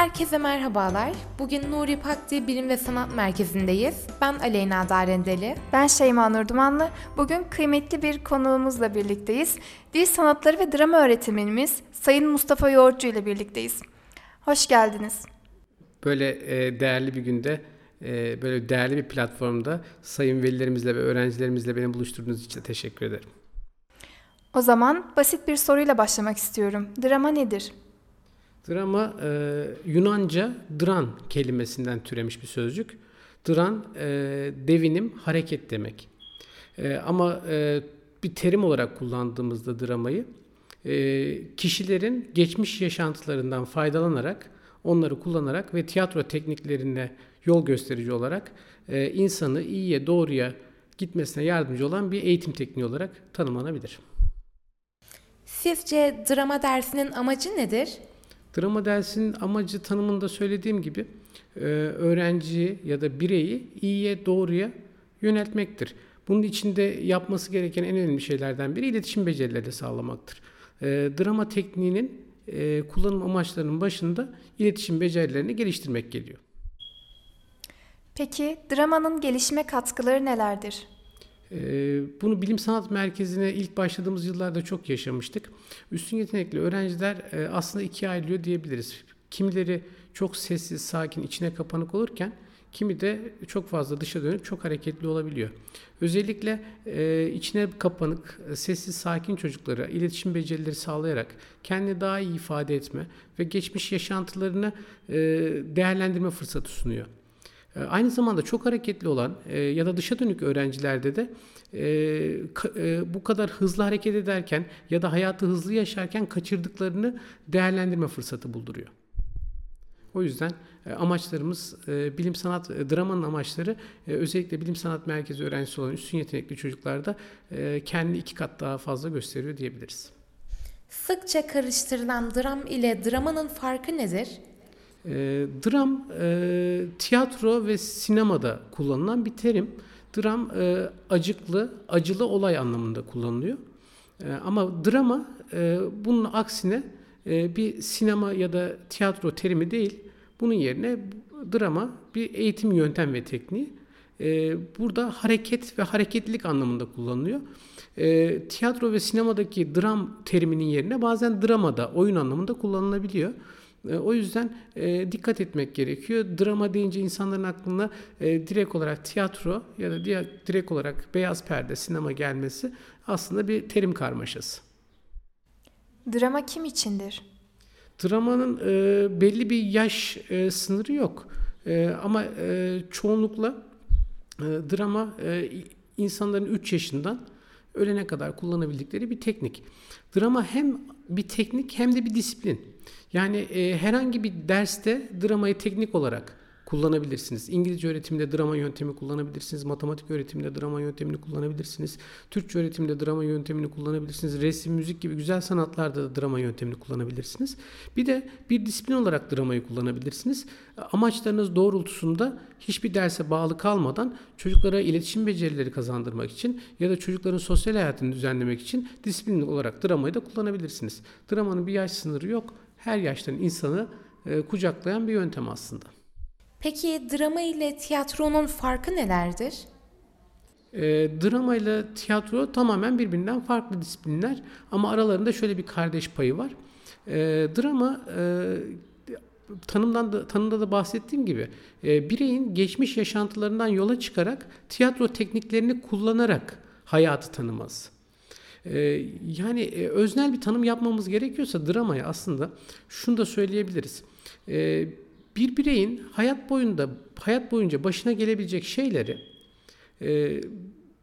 Herkese merhabalar. Bugün Nuri Pakdi Bilim ve Sanat Merkezi'ndeyiz. Ben Aleyna Darendeli. Ben Şeyma Nur Dumanlı. Bugün kıymetli bir konuğumuzla birlikteyiz. Dil sanatları ve drama öğretmenimiz Sayın Mustafa Yoğurtçu ile birlikteyiz. Hoş geldiniz. Böyle e, değerli bir günde, e, böyle değerli bir platformda sayın velilerimizle ve öğrencilerimizle beni buluşturduğunuz için teşekkür ederim. O zaman basit bir soruyla başlamak istiyorum. Drama nedir? Drama e, Yunanca dran kelimesinden türemiş bir sözcük. Dran e, devinim, hareket demek. E, ama e, bir terim olarak kullandığımızda dramayı e, kişilerin geçmiş yaşantılarından faydalanarak, onları kullanarak ve tiyatro tekniklerine yol gösterici olarak e, insanı iyiye doğruya gitmesine yardımcı olan bir eğitim tekniği olarak tanımlanabilir. Sizce drama dersinin amacı nedir? Drama dersinin amacı tanımında söylediğim gibi e, öğrenciyi ya da bireyi iyiye doğruya yöneltmektir. Bunun içinde yapması gereken en önemli şeylerden biri iletişim becerileri sağlamaktır. E, drama tekniğinin e, kullanım amaçlarının başında iletişim becerilerini geliştirmek geliyor. Peki dramanın gelişime katkıları nelerdir? Ee, bunu bilim sanat merkezine ilk başladığımız yıllarda çok yaşamıştık. Üstün yetenekli öğrenciler e, aslında ikiye ayrılıyor diyebiliriz. Kimileri çok sessiz, sakin, içine kapanık olurken kimi de çok fazla dışa dönük, çok hareketli olabiliyor. Özellikle e, içine kapanık, sessiz, sakin çocuklara iletişim becerileri sağlayarak kendini daha iyi ifade etme ve geçmiş yaşantılarını e, değerlendirme fırsatı sunuyor. Ee, aynı zamanda çok hareketli olan e, ya da dışa dönük öğrencilerde de e, e, bu kadar hızlı hareket ederken ya da hayatı hızlı yaşarken kaçırdıklarını değerlendirme fırsatı bulduruyor. O yüzden amaçlarımız bilim sanat dramanın amaçları özellikle bilim sanat merkezi öğrencisi olan üstün yetenekli çocuklarda kendini iki kat daha fazla gösteriyor diyebiliriz. Sıkça karıştırılan dram ile dramanın farkı nedir? E, dram e, tiyatro ve sinemada kullanılan bir terim. Dram e, acıklı, acılı olay anlamında kullanılıyor. E, ama drama e, bunun aksine e, bir sinema ya da tiyatro terimi değil. Bunun yerine drama bir eğitim yöntem ve tekniği. E, burada hareket ve hareketlilik anlamında kullanılıyor. E, tiyatro ve sinemadaki dram teriminin yerine bazen dramada, oyun anlamında kullanılabiliyor. E, o yüzden e, dikkat etmek gerekiyor. Drama deyince insanların aklına e, direkt olarak tiyatro ya da direkt olarak beyaz perde sinema gelmesi aslında bir terim karmaşası. Drama kim içindir? Dramanın e, belli bir yaş e, sınırı yok. E, ama e, çoğunlukla e, drama e, insanların 3 yaşından ölene kadar kullanabildikleri bir teknik. Drama hem bir teknik hem de bir disiplin. Yani e, herhangi bir derste dramayı teknik olarak kullanabilirsiniz. İngilizce öğretimde drama yöntemi kullanabilirsiniz. Matematik öğretiminde drama yöntemini kullanabilirsiniz. Türkçe öğretimde drama yöntemini kullanabilirsiniz. Resim, müzik gibi güzel sanatlarda da drama yöntemini kullanabilirsiniz. Bir de bir disiplin olarak dramayı kullanabilirsiniz. Amaçlarınız doğrultusunda hiçbir derse bağlı kalmadan çocuklara iletişim becerileri kazandırmak için ya da çocukların sosyal hayatını düzenlemek için disiplin olarak dramayı da kullanabilirsiniz. Dramanın bir yaş sınırı yok. Her yaştan insanı e, kucaklayan bir yöntem aslında. Peki drama ile tiyatronun farkı nelerdir? E, drama ile tiyatro tamamen birbirinden farklı disiplinler ama aralarında şöyle bir kardeş payı var. E, drama e, tanımdan da, tanımda da bahsettiğim gibi e, bireyin geçmiş yaşantılarından yola çıkarak tiyatro tekniklerini kullanarak hayatı tanıması. E, yani e, öznel bir tanım yapmamız gerekiyorsa dramaya aslında şunu da söyleyebiliriz. E, bir bireyin hayat boyunda hayat boyunca başına gelebilecek şeyleri e,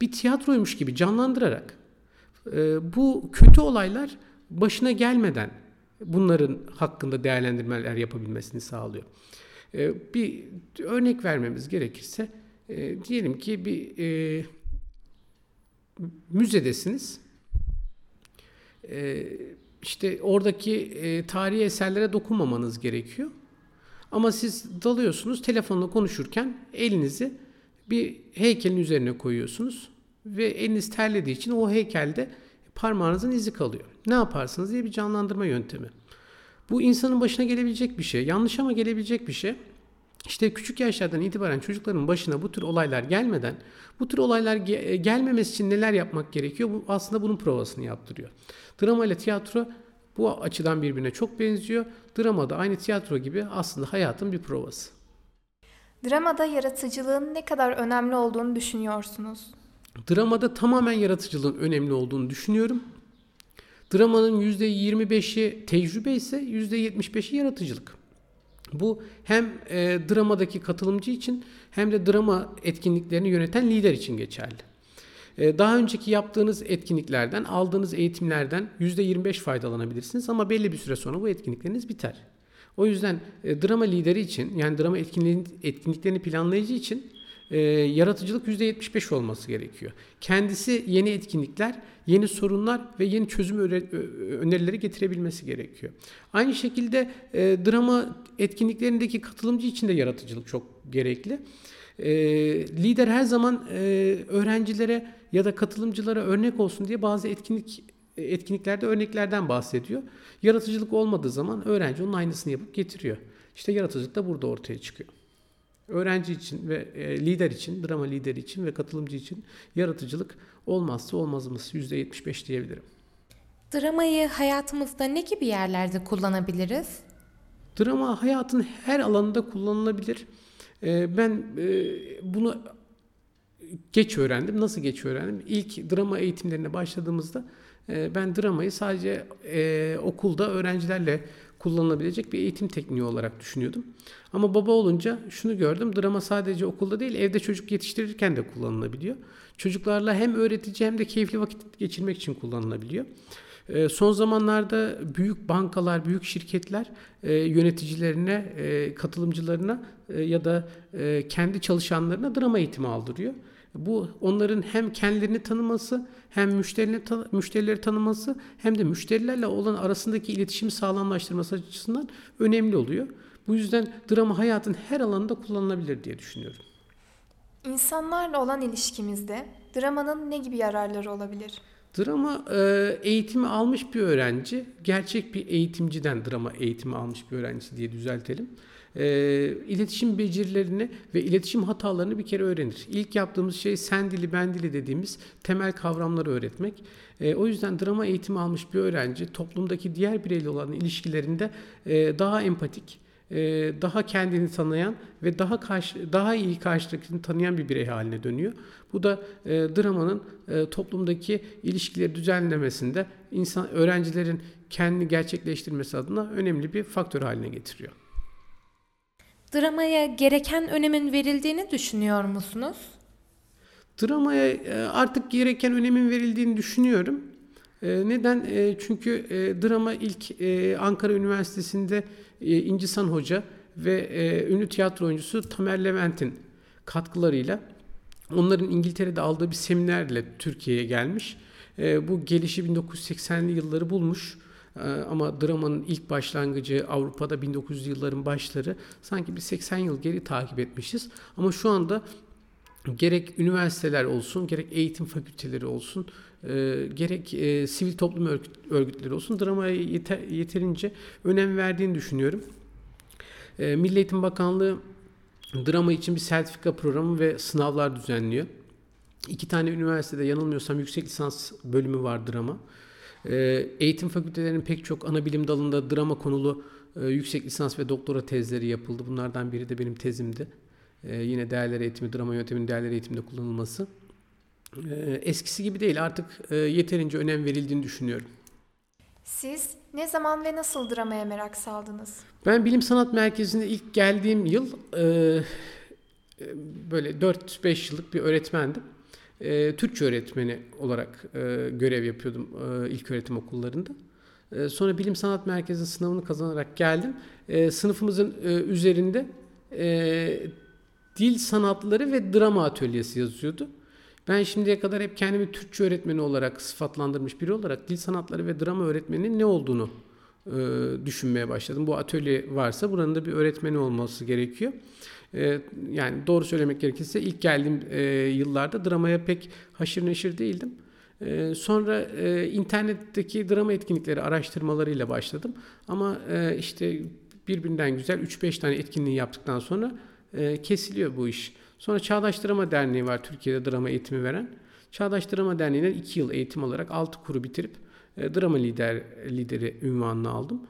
bir tiyatroymuş gibi canlandırarak e, bu kötü olaylar başına gelmeden bunların hakkında değerlendirmeler yapabilmesini sağlıyor. E, bir örnek vermemiz gerekirse e, diyelim ki bir e, müzedesiniz. E, işte oradaki e, tarihi eserlere dokunmamanız gerekiyor. Ama siz dalıyorsunuz telefonla konuşurken elinizi bir heykelin üzerine koyuyorsunuz ve eliniz terlediği için o heykelde parmağınızın izi kalıyor. Ne yaparsınız diye bir canlandırma yöntemi. Bu insanın başına gelebilecek bir şey. Yanlış ama gelebilecek bir şey. İşte küçük yaşlardan itibaren çocukların başına bu tür olaylar gelmeden, bu tür olaylar ge- gelmemesi için neler yapmak gerekiyor? Bu aslında bunun provasını yaptırıyor. Drama ile tiyatro bu açıdan birbirine çok benziyor. Drama da aynı tiyatro gibi aslında hayatın bir provası. Dramada yaratıcılığın ne kadar önemli olduğunu düşünüyorsunuz. Dramada tamamen yaratıcılığın önemli olduğunu düşünüyorum. Dramanın %25'i tecrübe ise %75'i yaratıcılık. Bu hem e, dramadaki katılımcı için hem de drama etkinliklerini yöneten lider için geçerli. E, daha önceki yaptığınız etkinliklerden, aldığınız eğitimlerden %25 faydalanabilirsiniz ama belli bir süre sonra bu etkinlikleriniz biter. O yüzden e, drama lideri için yani drama etkinliklerini planlayıcı için e, yaratıcılık %75 olması gerekiyor. Kendisi yeni etkinlikler, yeni sorunlar ve yeni çözüm önerileri getirebilmesi gerekiyor. Aynı şekilde drama etkinliklerindeki katılımcı için de yaratıcılık çok gerekli. Lider her zaman öğrencilere ya da katılımcılara örnek olsun diye bazı etkinlik etkinliklerde örneklerden bahsediyor. Yaratıcılık olmadığı zaman öğrenci onun aynısını yapıp getiriyor. İşte yaratıcılık da burada ortaya çıkıyor. Öğrenci için ve e, lider için, drama lideri için ve katılımcı için yaratıcılık olmazsa olmazımız %75 diyebilirim. Dramayı hayatımızda ne gibi yerlerde kullanabiliriz? Drama hayatın her alanında kullanılabilir. E, ben e, bunu geç öğrendim. Nasıl geç öğrendim? İlk drama eğitimlerine başladığımızda e, ben dramayı sadece e, okulda öğrencilerle kullanılabilecek bir eğitim tekniği olarak düşünüyordum. Ama baba olunca şunu gördüm. Drama sadece okulda değil, evde çocuk yetiştirirken de kullanılabiliyor. Çocuklarla hem öğretici hem de keyifli vakit geçirmek için kullanılabiliyor. E, Son zamanlarda büyük bankalar, büyük şirketler e, yöneticilerine, e, katılımcılarına e, ya da kendi çalışanlarına drama eğitimi aldırıyor. Bu onların hem kendilerini tanıması, hem müşterileri, müşterileri tanıması, hem de müşterilerle olan arasındaki iletişimi sağlamlaştırması açısından önemli oluyor. Bu yüzden drama hayatın her alanında kullanılabilir diye düşünüyorum. İnsanlarla olan ilişkimizde dramanın ne gibi yararları olabilir? Drama e, eğitimi almış bir öğrenci, gerçek bir eğitimciden drama eğitimi almış bir öğrencisi diye düzeltelim. E, iletişim becerilerini ve iletişim hatalarını bir kere öğrenir. İlk yaptığımız şey sen dili ben dili dediğimiz temel kavramları öğretmek. E, o yüzden drama eğitimi almış bir öğrenci toplumdaki diğer bireyle olan ilişkilerinde e, daha empatik, daha kendini tanıyan ve daha karşı, daha iyi karşıdakini tanıyan bir birey haline dönüyor. Bu da e, dramanın e, toplumdaki ilişkileri düzenlemesinde insan öğrencilerin kendini gerçekleştirmesi adına önemli bir faktör haline getiriyor. Dramaya gereken önemin verildiğini düşünüyor musunuz? Dramaya e, artık gereken önemin verildiğini düşünüyorum. E, Neden? E, Çünkü e, drama ilk e, Ankara Üniversitesi'nde e, İncisan Hoca ve ünlü tiyatro oyuncusu Tamer Levent'in katkılarıyla onların İngiltere'de aldığı bir seminerle Türkiye'ye gelmiş. E, Bu gelişi 1980'li yılları bulmuş. Ama dramanın ilk başlangıcı Avrupa'da 1900'lü yılların başları sanki bir 80 yıl geri takip etmişiz. Ama şu anda gerek üniversiteler olsun, gerek eğitim fakülteleri olsun, e, gerek e, sivil toplum örgüt- örgütleri olsun dramaya yeter, yeterince önem verdiğini düşünüyorum. E, Milli Eğitim Bakanlığı drama için bir sertifika programı ve sınavlar düzenliyor. İki tane üniversitede yanılmıyorsam yüksek lisans bölümü var drama. E, eğitim fakültelerinin pek çok ana bilim dalında drama konulu e, yüksek lisans ve doktora tezleri yapıldı. Bunlardan biri de benim tezimdi. Ee, yine değerler eğitimi, drama yönteminin değerler eğitiminde kullanılması. Ee, eskisi gibi değil artık e, yeterince önem verildiğini düşünüyorum. Siz ne zaman ve nasıl dramaya merak saldınız? Ben Bilim Sanat Merkezi'ne ilk geldiğim yıl e, e, böyle 4-5 yıllık bir öğretmendim. E, Türkçe öğretmeni olarak e, görev yapıyordum e, ilk öğretim okullarında. E, sonra Bilim Sanat Merkezi sınavını kazanarak geldim. E, sınıfımızın e, üzerinde e, dil sanatları ve drama atölyesi yazıyordu. Ben şimdiye kadar hep kendimi Türkçe öğretmeni olarak sıfatlandırmış biri olarak dil sanatları ve drama öğretmeninin ne olduğunu e, düşünmeye başladım. Bu atölye varsa buranın da bir öğretmeni olması gerekiyor. E, yani doğru söylemek gerekirse ilk geldiğim e, yıllarda dramaya pek haşır neşir değildim. E, sonra e, internetteki drama etkinlikleri araştırmalarıyla başladım. Ama e, işte birbirinden güzel 3-5 tane etkinliği yaptıktan sonra e, kesiliyor bu iş. Sonra Çağdaş Drama Derneği var Türkiye'de drama eğitimi veren. Çağdaş Drama Derneği'nden 2 yıl eğitim alarak 6 kuru bitirip e, drama lider lideri ünvanını aldım.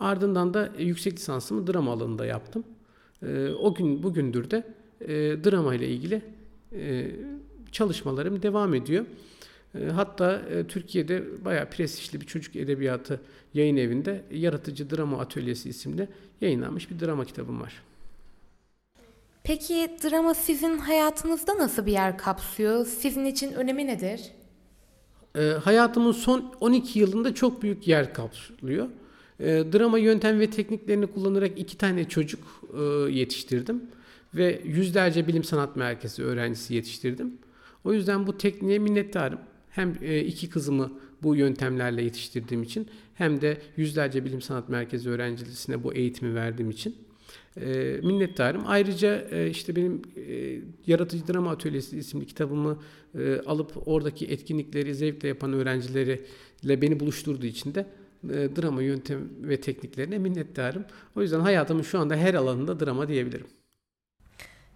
Ardından da yüksek lisansımı drama alanında yaptım. E, o gün bugündür de e, drama ile ilgili e, çalışmalarım devam ediyor. E, hatta e, Türkiye'de bayağı prestijli bir çocuk edebiyatı yayın evinde Yaratıcı Drama Atölyesi isimli yayınlanmış bir drama kitabım var. Peki drama sizin hayatınızda nasıl bir yer kapsıyor? Sizin için önemi nedir? E, hayatımın son 12 yılında çok büyük yer kaplıyor. E, drama yöntem ve tekniklerini kullanarak iki tane çocuk e, yetiştirdim ve yüzlerce bilim sanat merkezi öğrencisi yetiştirdim. O yüzden bu tekniğe minnettarım. Hem e, iki kızımı bu yöntemlerle yetiştirdiğim için hem de yüzlerce bilim sanat merkezi öğrencisine bu eğitimi verdiğim için e, minnettarım. Ayrıca e, işte benim e, Yaratıcı Drama Atölyesi isimli kitabımı e, alıp oradaki etkinlikleri zevkle yapan öğrencileriyle beni buluşturduğu için de e, drama yöntem ve tekniklerine minnettarım. O yüzden hayatımın şu anda her alanında drama diyebilirim.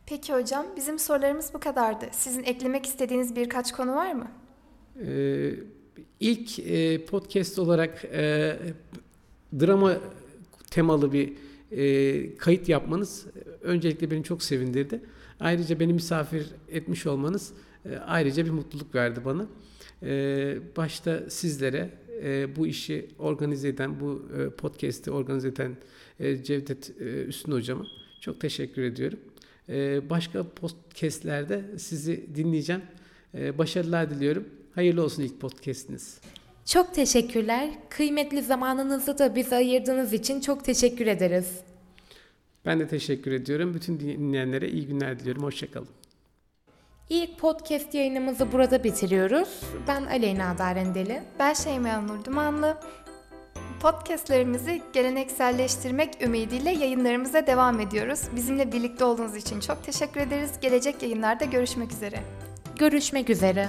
Peki hocam, bizim sorularımız bu kadardı. Sizin eklemek istediğiniz birkaç konu var mı? Ee, ilk e, podcast olarak e, drama temalı bir e, kayıt yapmanız öncelikle beni çok sevindirdi. Ayrıca beni misafir etmiş olmanız e, ayrıca bir mutluluk verdi bana. E, başta sizlere e, bu işi organize eden, bu e, podcast'i organize eden e, Cevdet e, Üstün hocama çok teşekkür ediyorum. E, başka podcastlerde sizi dinleyeceğim. E, başarılar diliyorum. Hayırlı olsun ilk podcast'iniz. Çok teşekkürler. Kıymetli zamanınızı da bize ayırdığınız için çok teşekkür ederiz. Ben de teşekkür ediyorum. Bütün dinleyenlere iyi günler diliyorum. Hoşçakalın. İlk podcast yayınımızı burada bitiriyoruz. Ben Aleyna Darendeli. Ben Şeyma Nur Dumanlı. Podcastlerimizi gelenekselleştirmek ümidiyle yayınlarımıza devam ediyoruz. Bizimle birlikte olduğunuz için çok teşekkür ederiz. Gelecek yayınlarda görüşmek üzere. Görüşmek üzere.